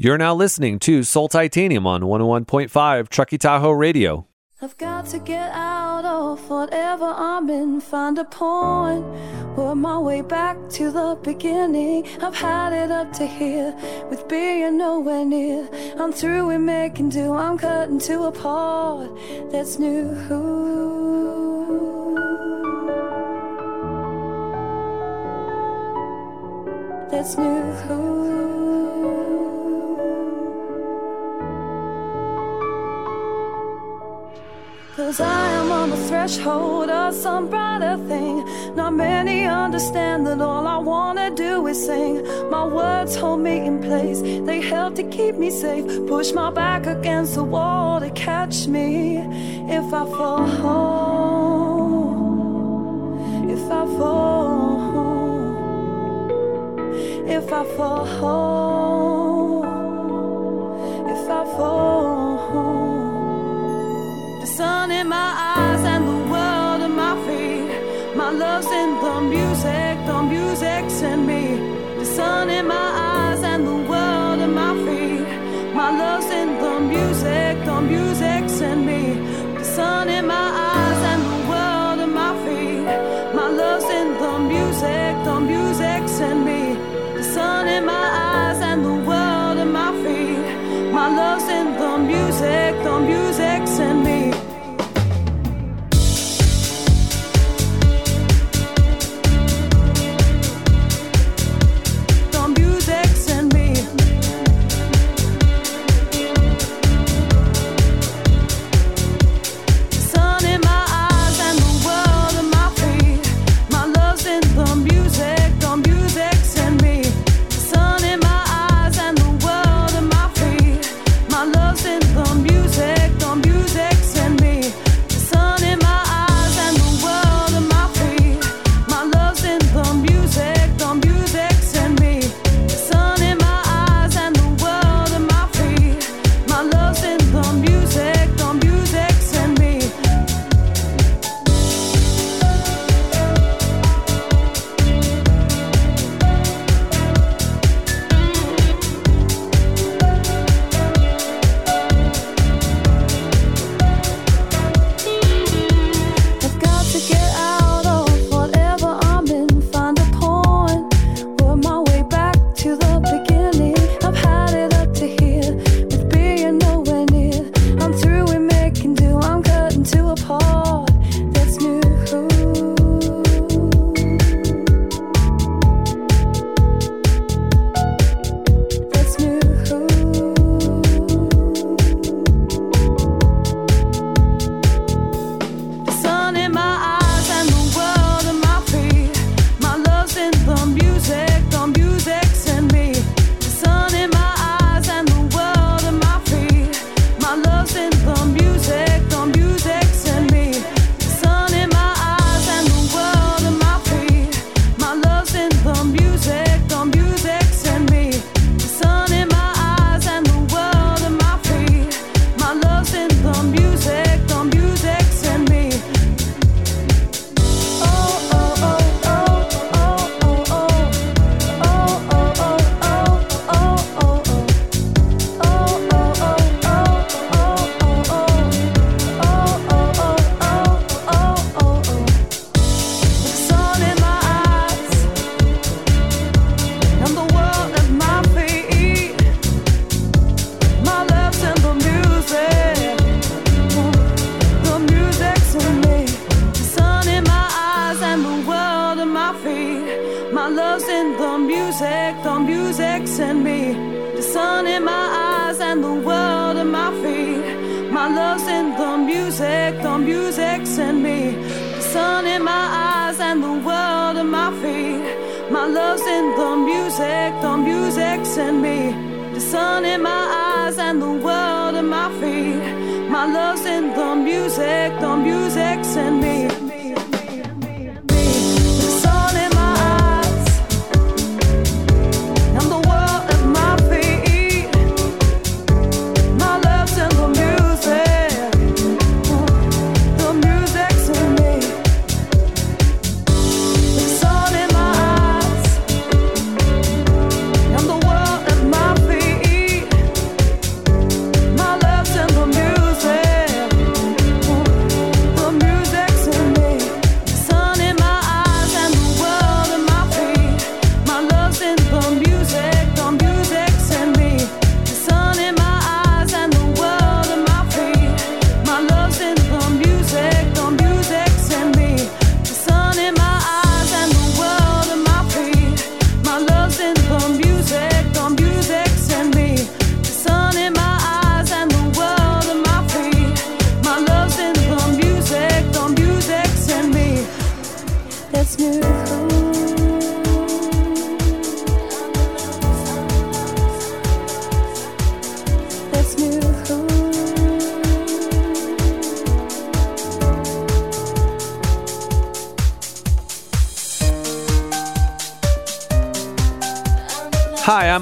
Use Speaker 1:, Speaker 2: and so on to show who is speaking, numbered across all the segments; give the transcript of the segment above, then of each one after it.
Speaker 1: You're now listening to Soul Titanium on 101.5 Truckee Tahoe Radio.
Speaker 2: I've got to get out of whatever I'm in, find a point, work my way back to the beginning. I've had it up to here with being nowhere near. I'm through with making do, I'm cutting to a part that's new. That's new. Cause I am on the threshold of some brighter thing. Not many understand that all I wanna do is sing. My words hold me in place, they help to keep me safe. Push my back against the wall to catch me if I fall. If I fall. If I fall. If I fall sun in my eyes and the world at my feet. My love's in the music, the music's in me. The sun in my eyes and the world at my feet. My love's in the music, the music's in me. The sun in my eyes and the world at my feet. My love's in the music, the music's in me. The sun in my eyes and the world at my feet. My love's in the music, the music's in me.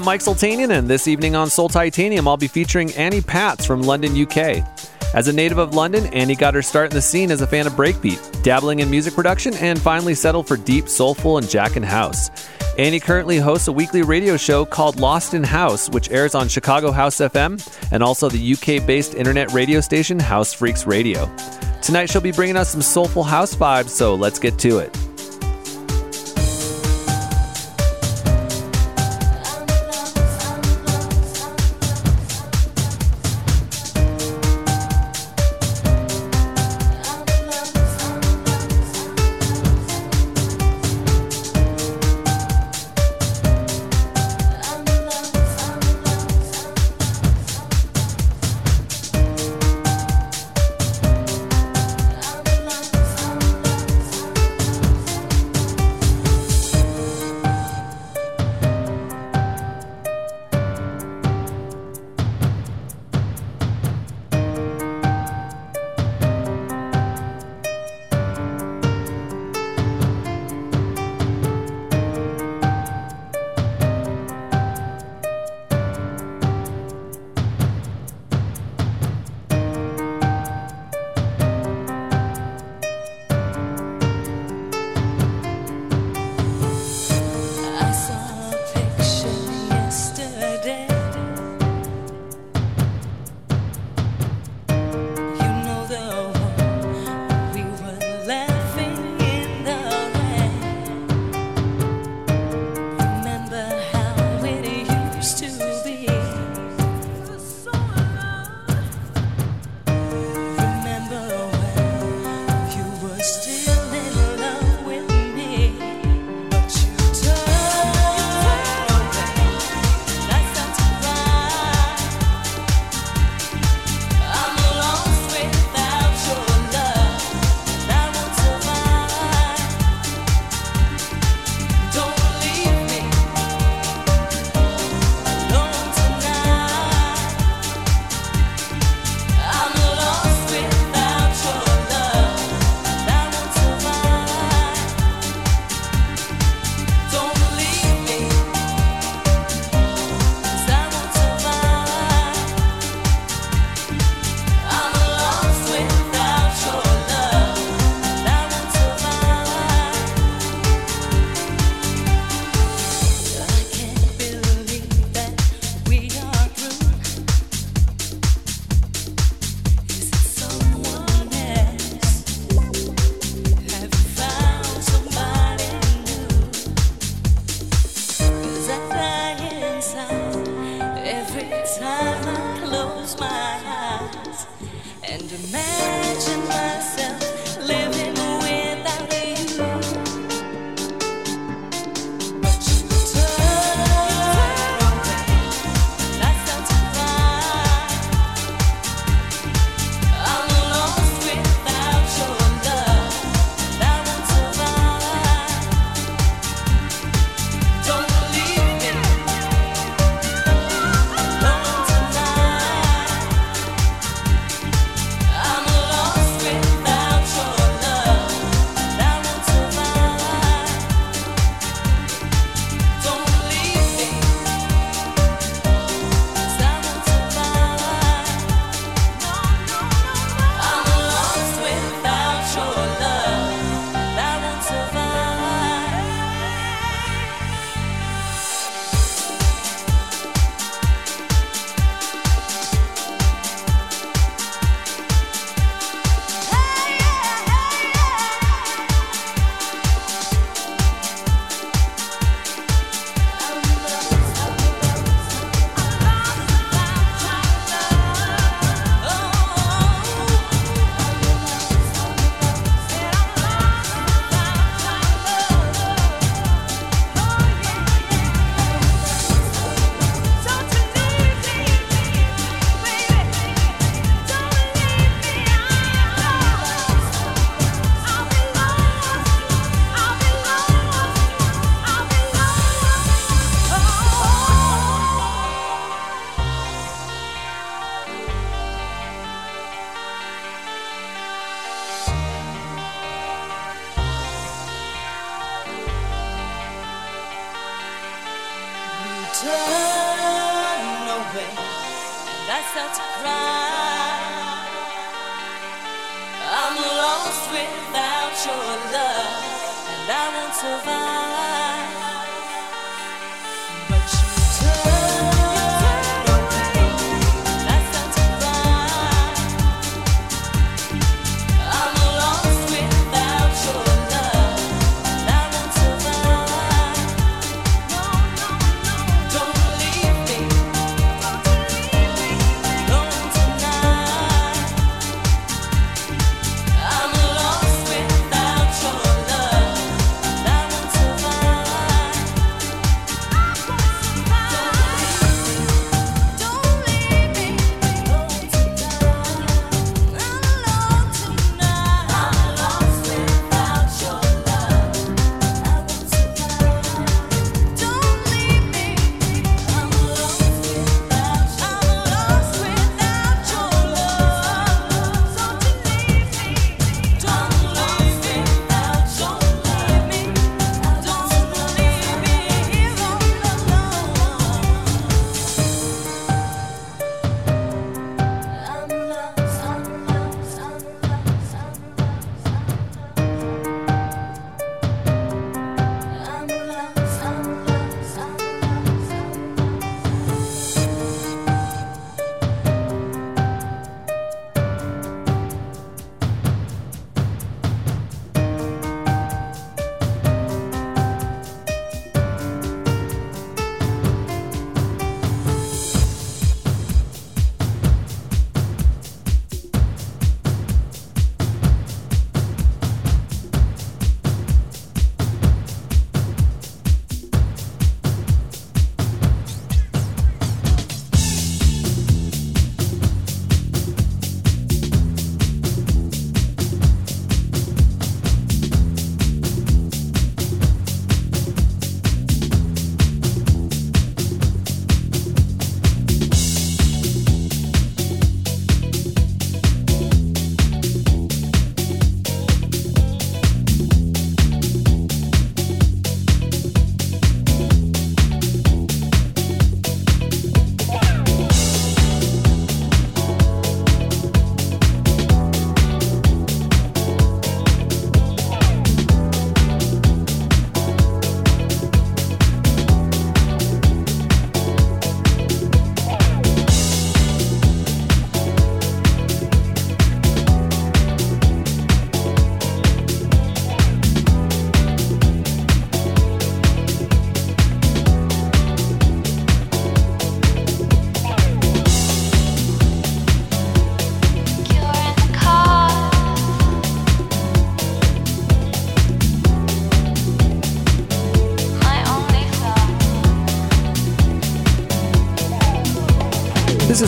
Speaker 3: Mike Sultanian, and this evening on Soul Titanium, I'll be featuring Annie Patz from London, UK. As a native of London, Annie got her start in the scene as a fan of breakbeat, dabbling in music production, and finally settled for deep, soulful, and jack and house. Annie currently hosts a weekly radio show called Lost in House, which airs on Chicago House FM and also the UK based internet radio station House Freaks Radio. Tonight, she'll be bringing us some soulful house vibes, so let's get to it.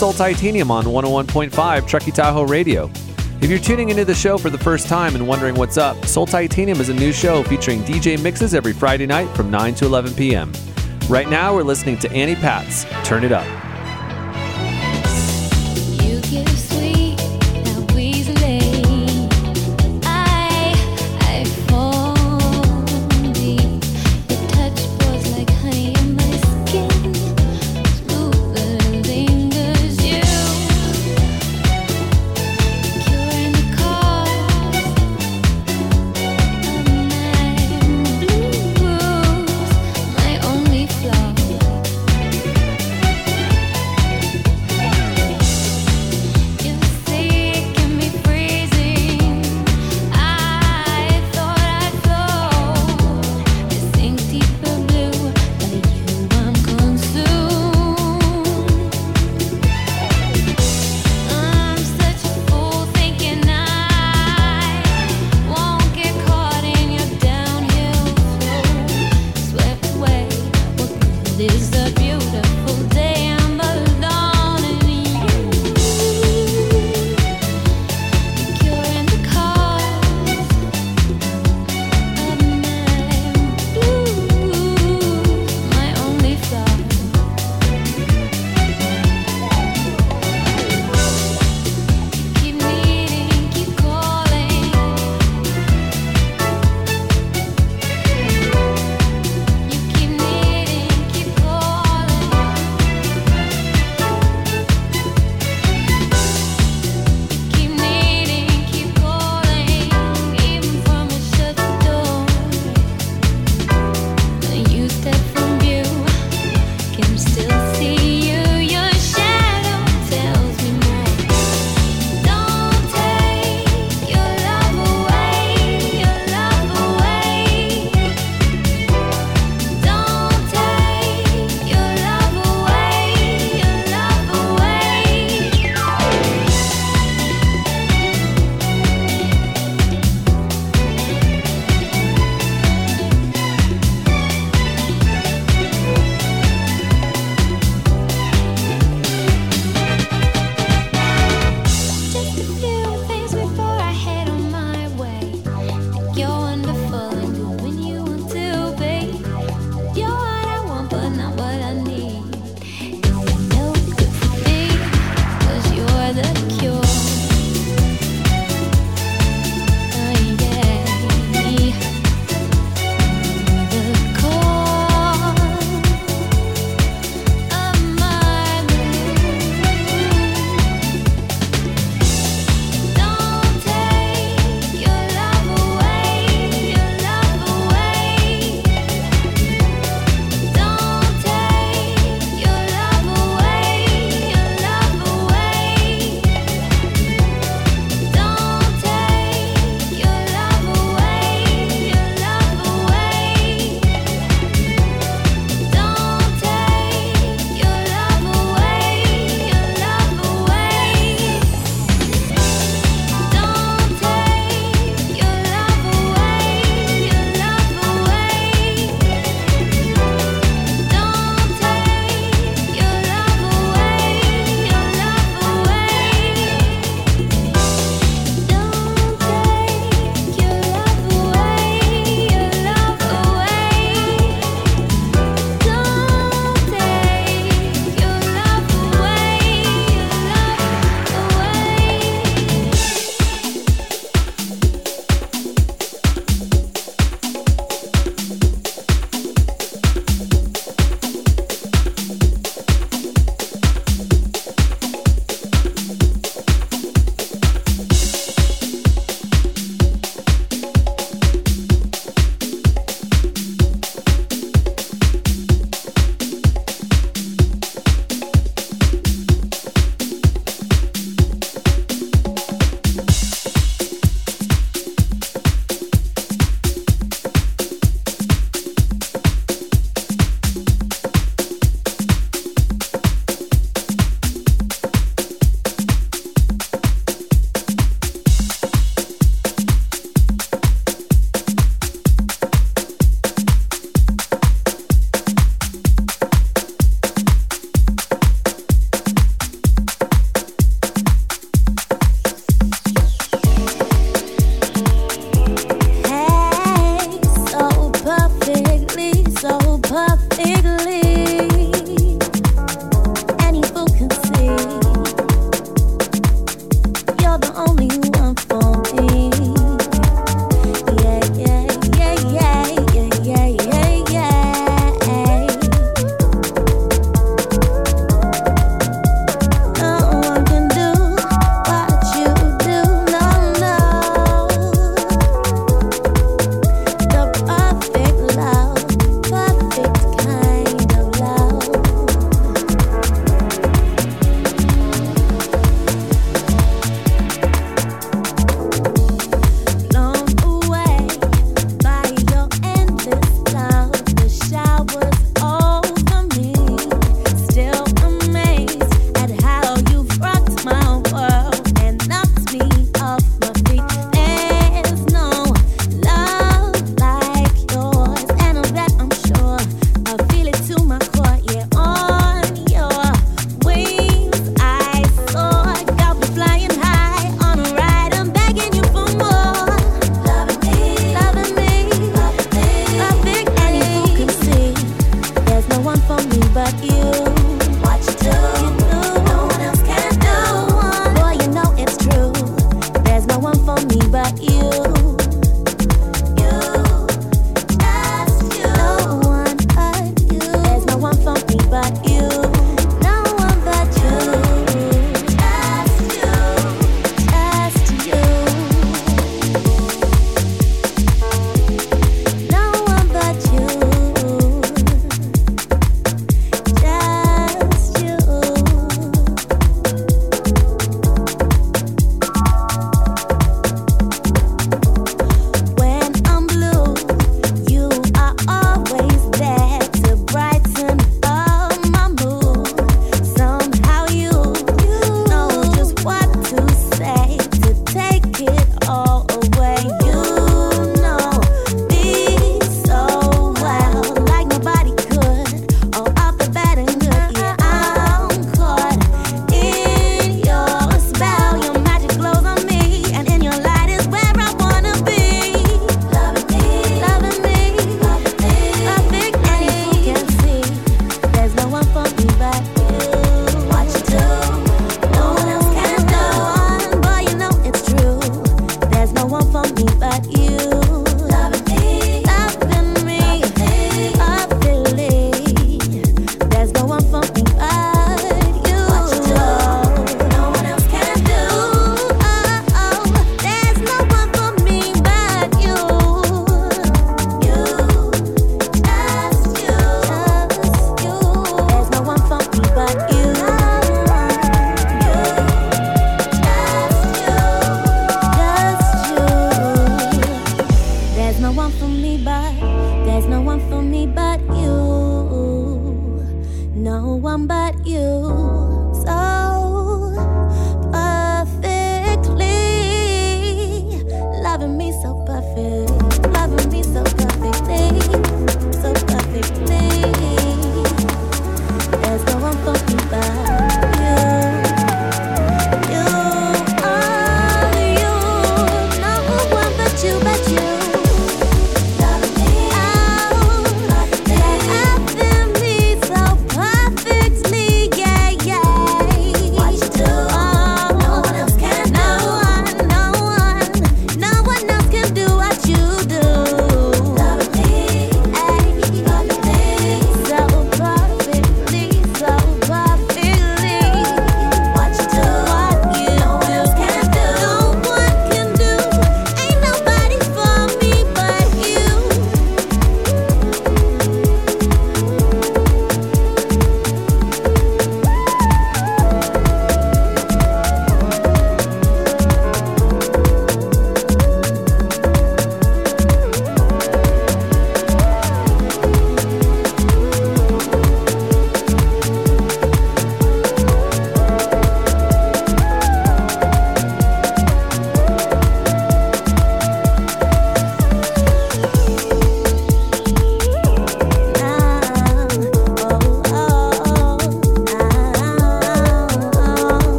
Speaker 4: Soul Titanium on 101.5 Truckee Tahoe Radio. If you're tuning into the show for the first time and wondering what's up, Soul Titanium is a new show featuring DJ mixes every Friday night from 9 to 11 p.m. Right now, we're listening to Annie Patz. Turn it up.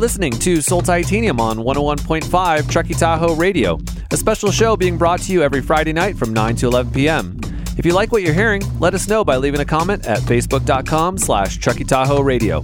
Speaker 1: Listening to Soul Titanium on 101.5 Truckee Tahoe Radio, a special show being brought to you every Friday night from 9 to 11 p.m. If you like what you're hearing, let us know by leaving a comment at facebook.com slash Truckee Tahoe Radio.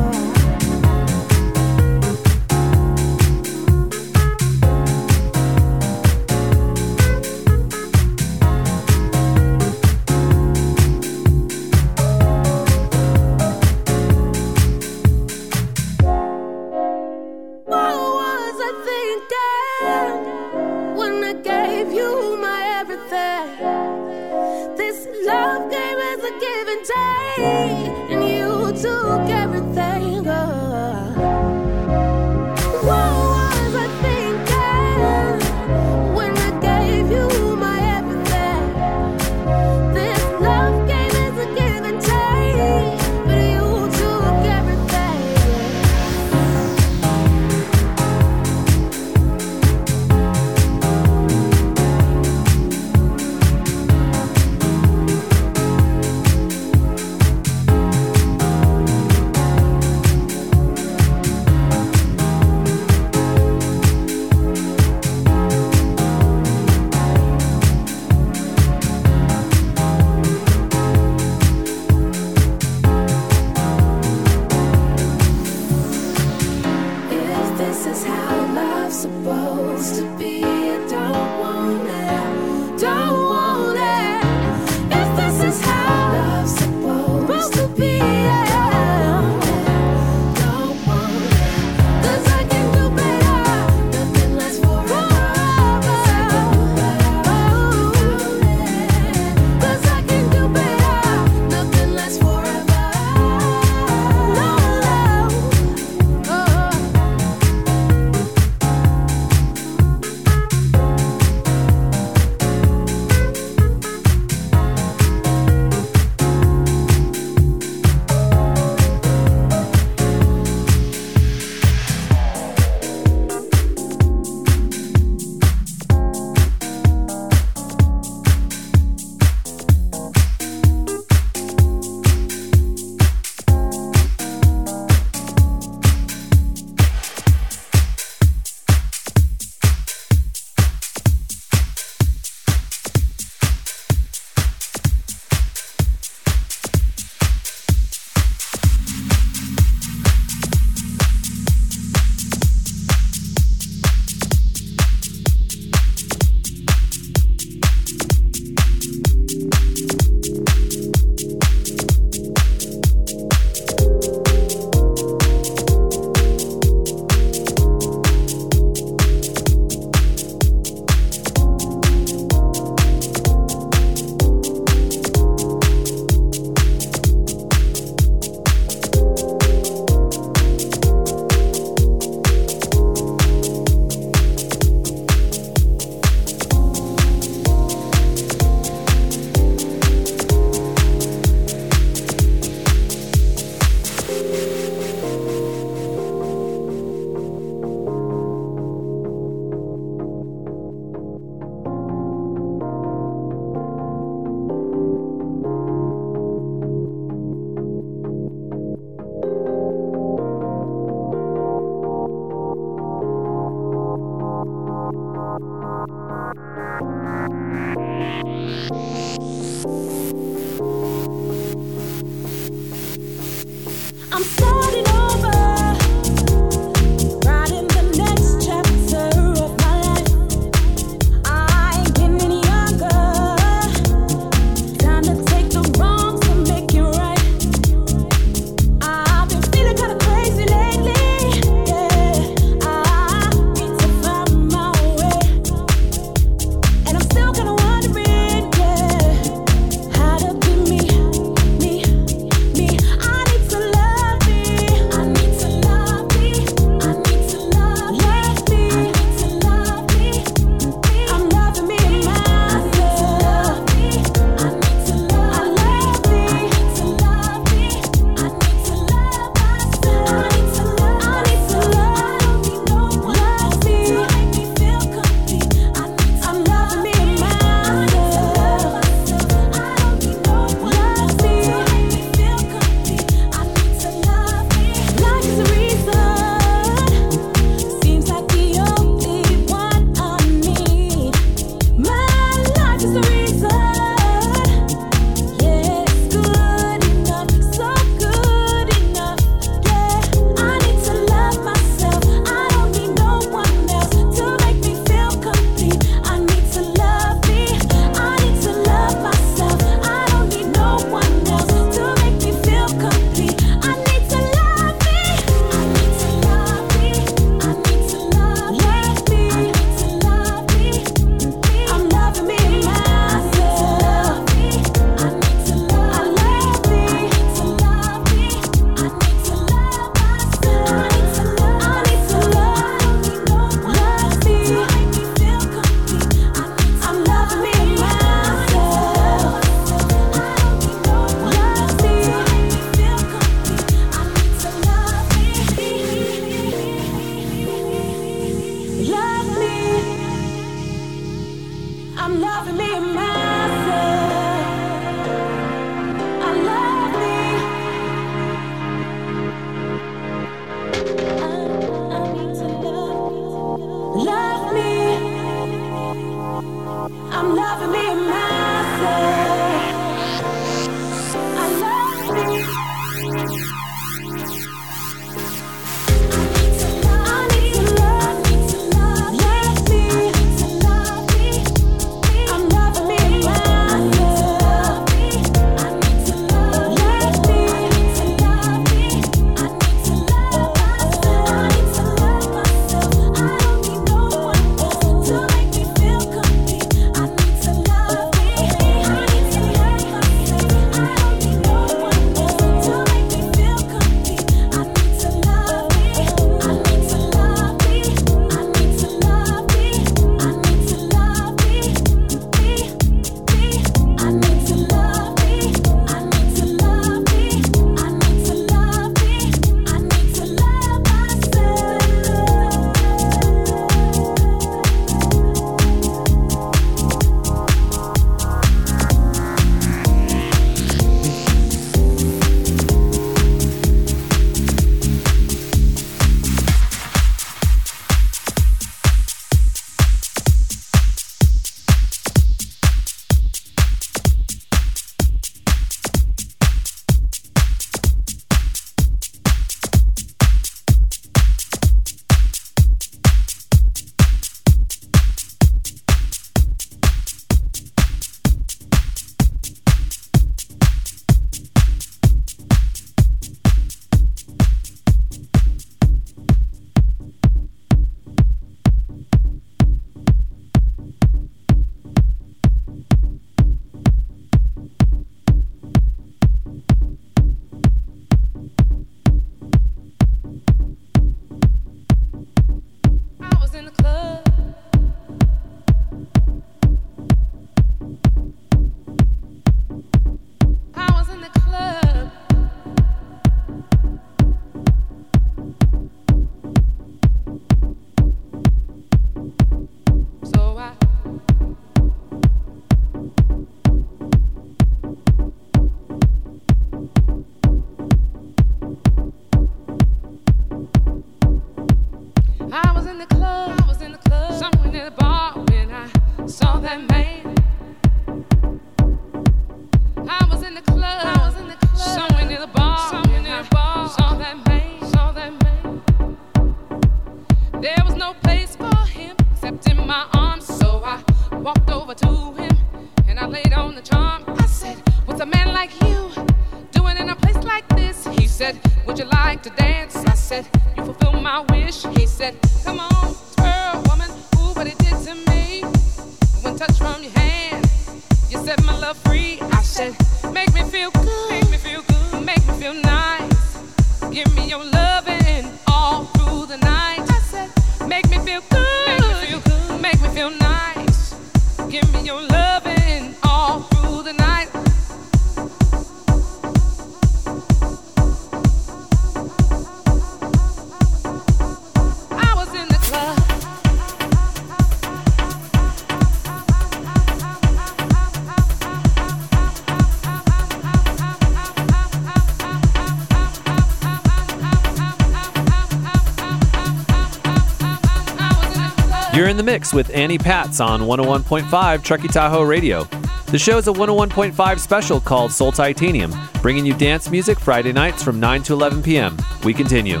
Speaker 5: In the mix with Annie Pats on 101.5 Truckee Tahoe Radio. The show is a 101.5 special called Soul Titanium, bringing you dance music Friday nights from 9 to 11 p.m. We continue.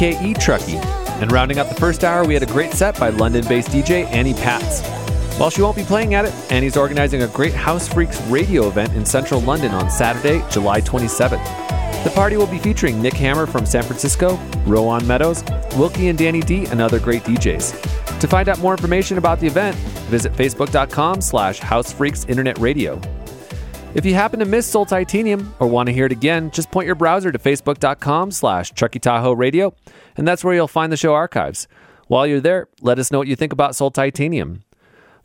Speaker 4: KTKE Truckee. And rounding out the first hour, we had a great set by London based DJ Annie Pats. While she won't be playing at it, Annie's organizing a great House Freaks radio event in central London on Saturday, July 27th. The party will be featuring Nick Hammer from San Francisco, Rowan Meadows, Wilkie and Danny D, and other great DJs. To find out more information about the event, visit facebook.com slash housefreaks internet radio. If you happen to miss Soul Titanium or want to hear it again, just point your browser to facebook.com slash Truckee Tahoe Radio, and that's where you'll find the show archives. While you're there, let us know what you think about Soul Titanium.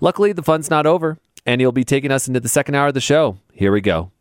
Speaker 4: Luckily, the fun's not over, and you'll be taking us into the second hour of the show. Here we go.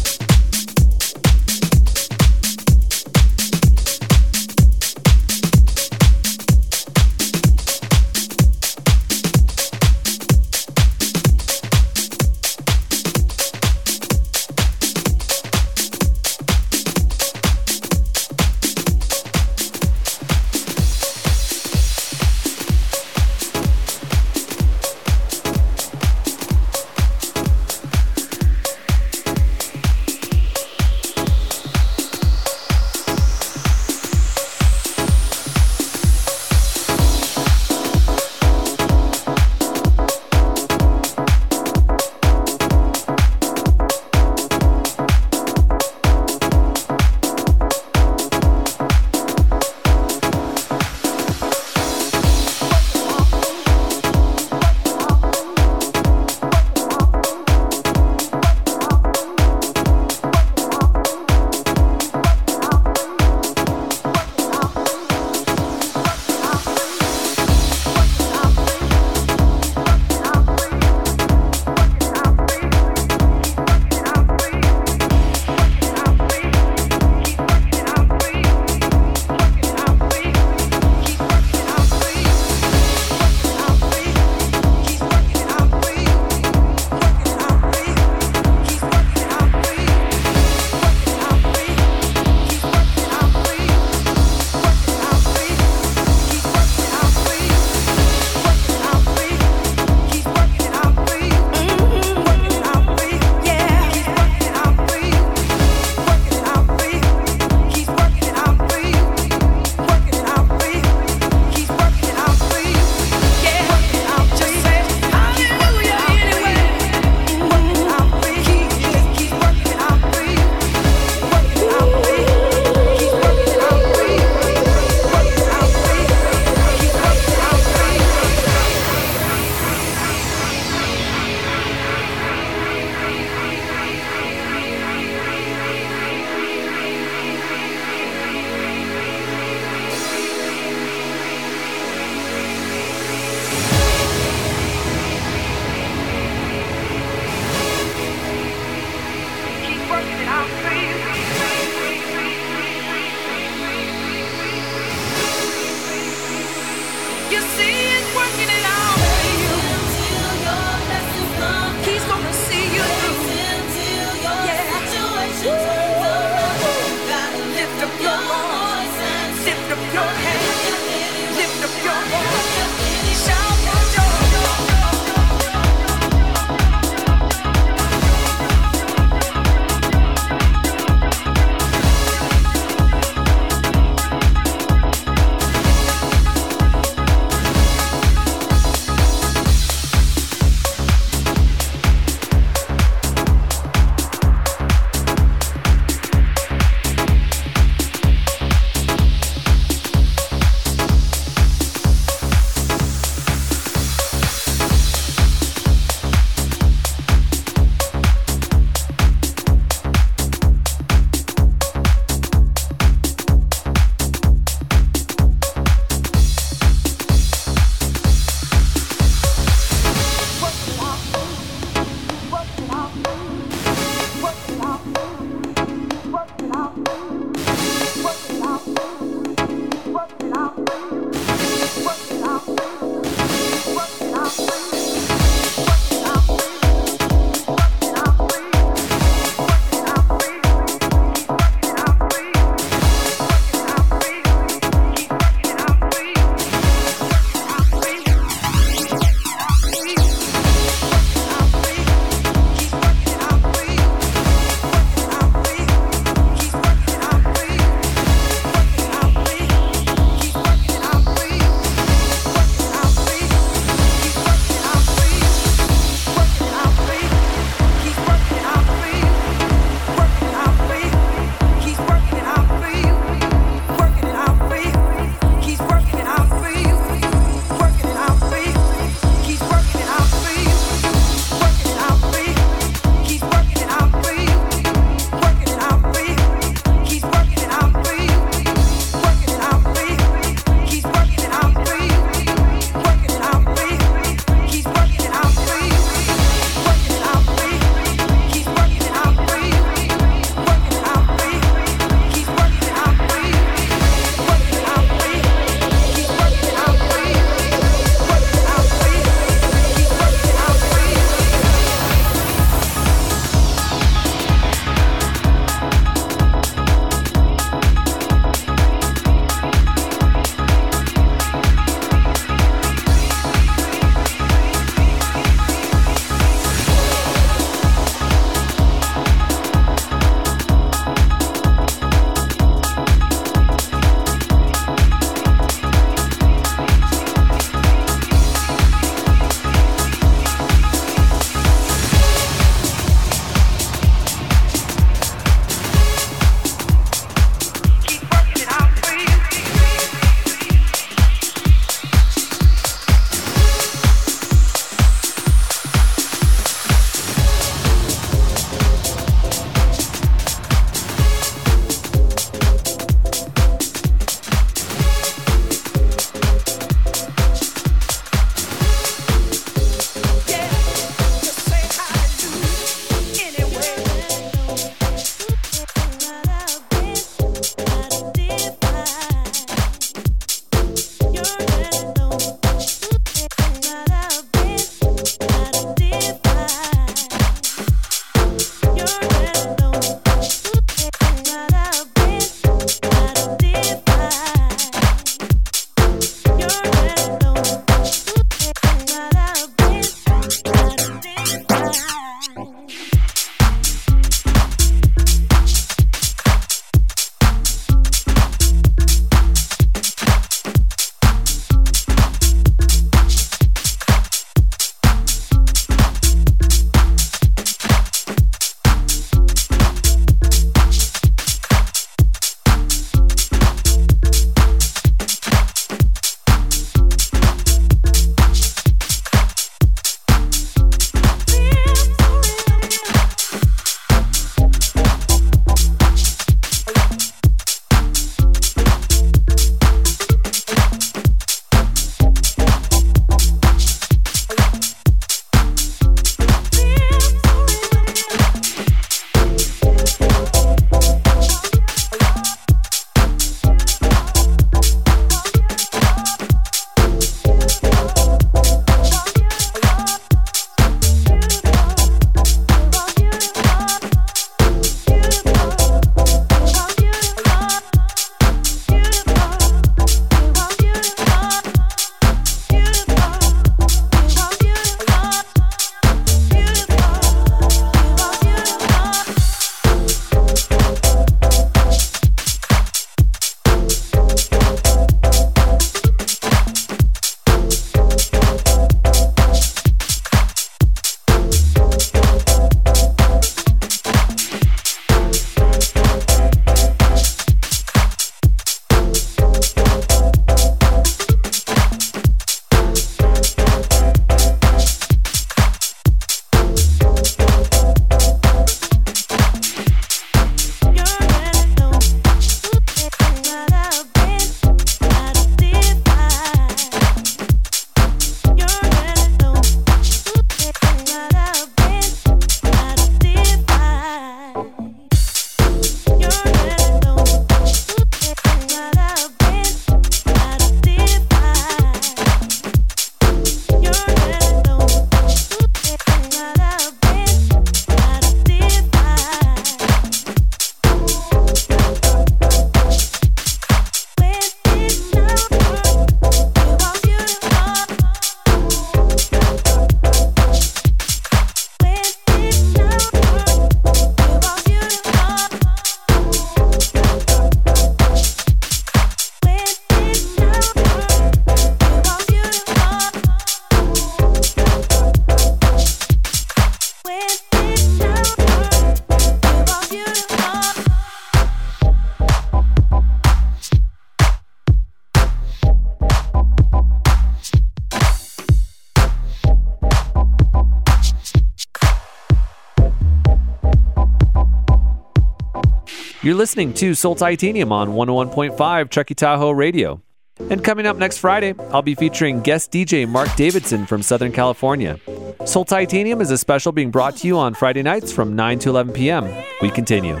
Speaker 1: You're listening to Soul Titanium on 101.5 Truckee Tahoe Radio. And coming up next Friday, I'll be featuring guest DJ Mark Davidson from Southern California. Soul Titanium is a special being brought to you on Friday nights from 9 to 11 p.m. We continue.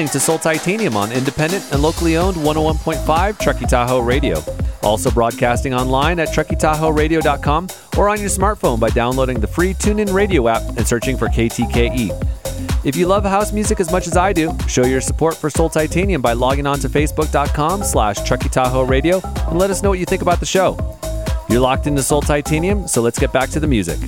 Speaker 1: Listening to Soul Titanium on independent and locally owned 101.5 Truckee Tahoe Radio. Also broadcasting online at truckeetahoeradio.com or on your smartphone by downloading the free TuneIn Radio app and searching for KTKE. If you love house music as much as I do, show your support for Soul Titanium by logging on to facebook.com slash Tahoe Radio and let us know what you think about the show. You're locked into Soul Titanium, so let's get back to the music.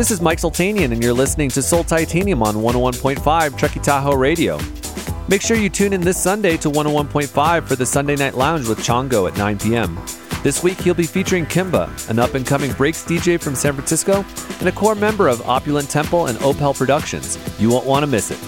Speaker 1: This is Mike Sultanian, and you're listening to Soul Titanium on 101.5 Truckee Tahoe Radio. Make sure you tune in this Sunday to 101.5 for the Sunday Night Lounge with Chongo at 9 p.m. This week, he'll be featuring Kimba, an up and coming breaks DJ from San Francisco and a core member of Opulent Temple and Opel Productions. You won't want to miss it.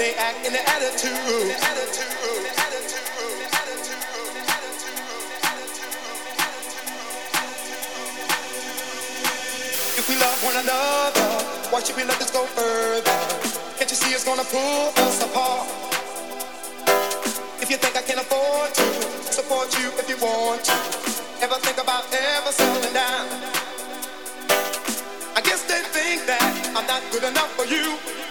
Speaker 6: They act in their attitude, If we love one another, why should we let this go further? Can't you see it's gonna pull us apart? If you think I can afford to support you if you want to, ever think about ever settling down? I guess they think that I'm not good enough for you.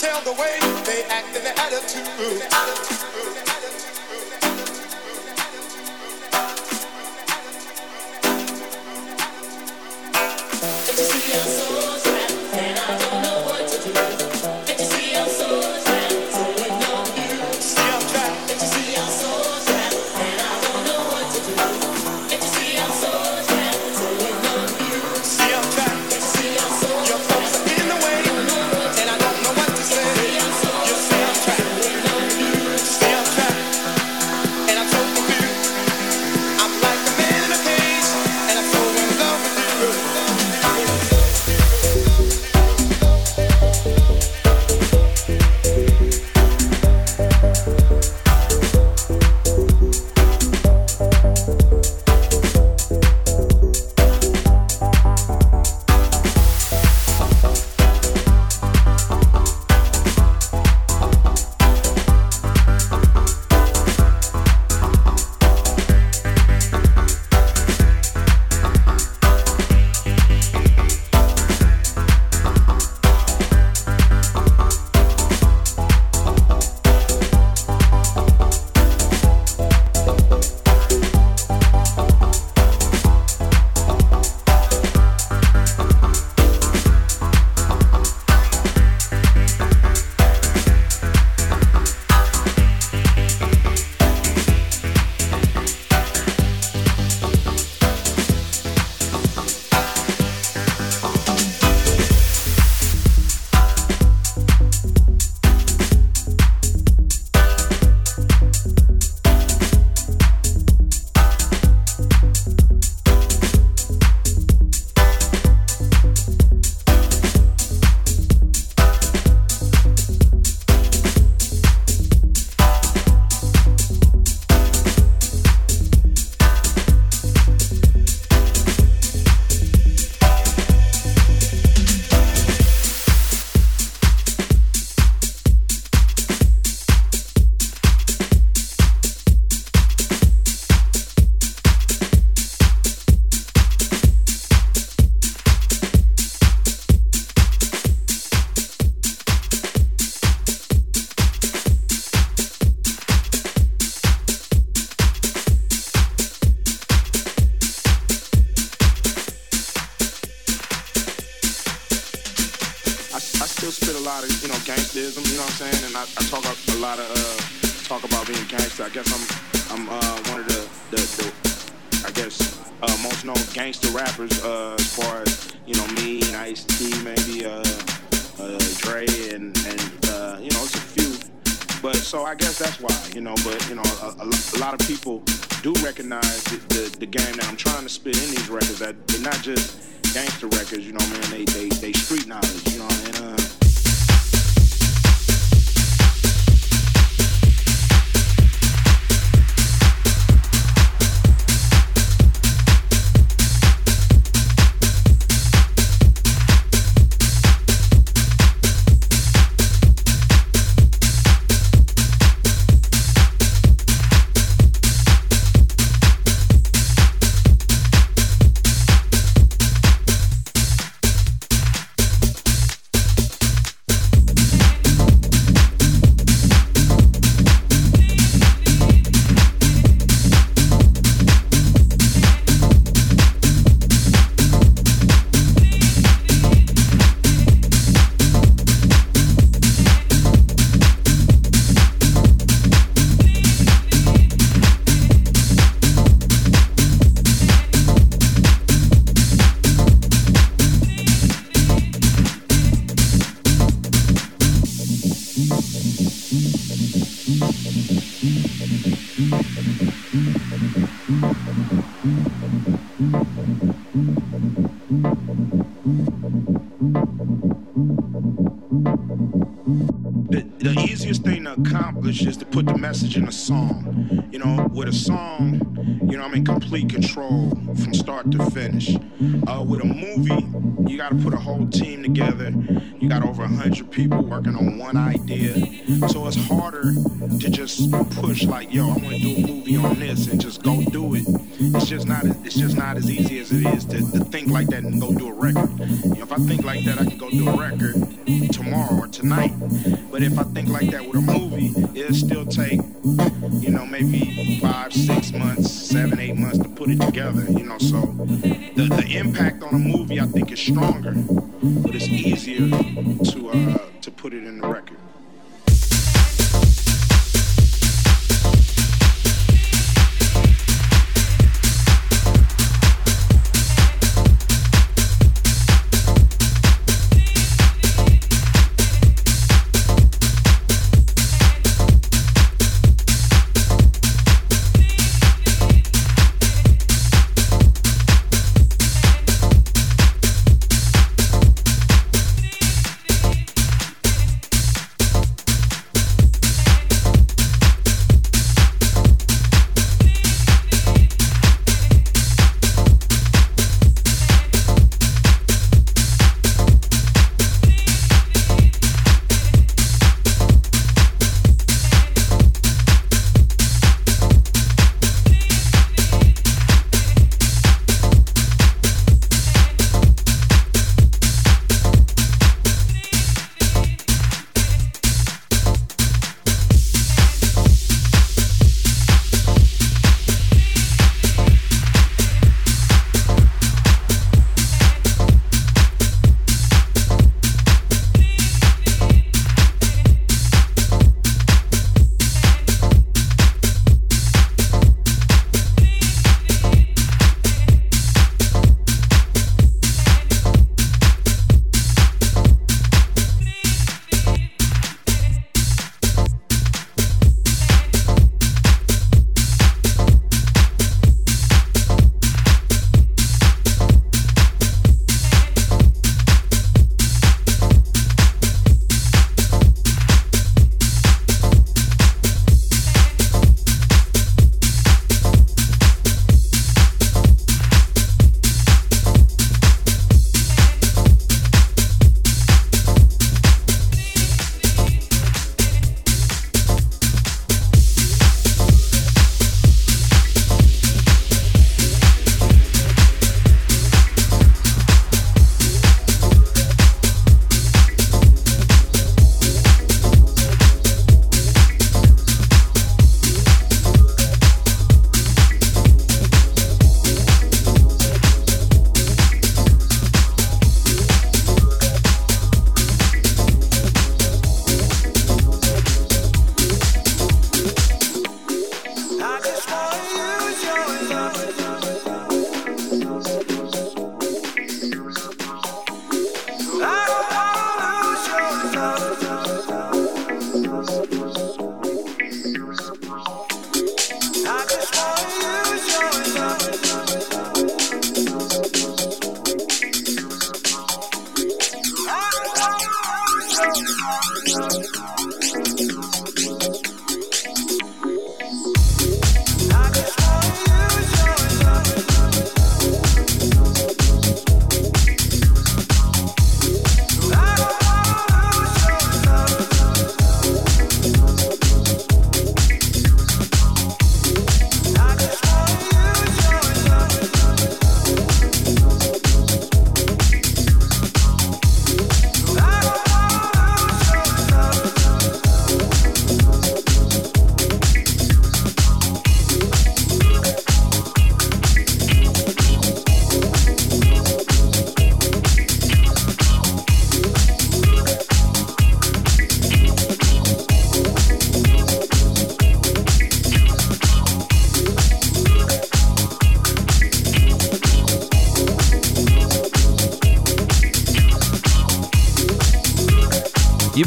Speaker 6: Tell the way they act and their attitude.
Speaker 7: Message in a song. You know, with a song, you know, I'm in complete control from start to finish. Uh, with a movie, you got to put a whole team together. You got over a hundred people working on one idea, so it's harder to just push like, yo, I want to do a movie on this and just go do it. It's just not. It's just not as easy as it is to, to think like that and go do a record. You know, if I think like that, I can go do a record tomorrow or tonight. But if I think like that with a movie, it'll still take, you know, maybe five, six months, seven, eight months to put it together. You know, so the the impact on a movie I think is stronger, but it's easier to uh, to put it in the record.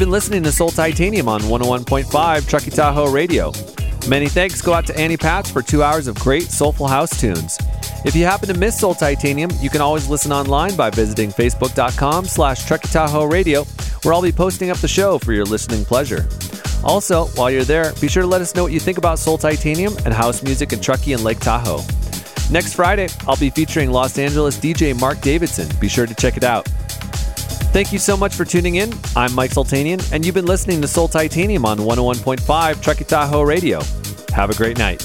Speaker 1: Been listening to Soul Titanium on 101.5 Truckee Tahoe Radio. Many thanks go out to Annie Patz for two hours of great soulful house tunes. If you happen to miss Soul Titanium, you can always listen online by visiting facebook.com slash Truckee Tahoe Radio, where I'll be posting up the show for your listening pleasure. Also, while you're there, be sure to let us know what you think about Soul Titanium and house music in Truckee and Lake Tahoe. Next Friday, I'll be featuring Los Angeles DJ Mark Davidson. Be sure to check it out. Thank you so much for tuning in. I'm Mike Sultanian, and you've been listening to Soul Titanium on 101.5 Truckee Tahoe Radio. Have a great night.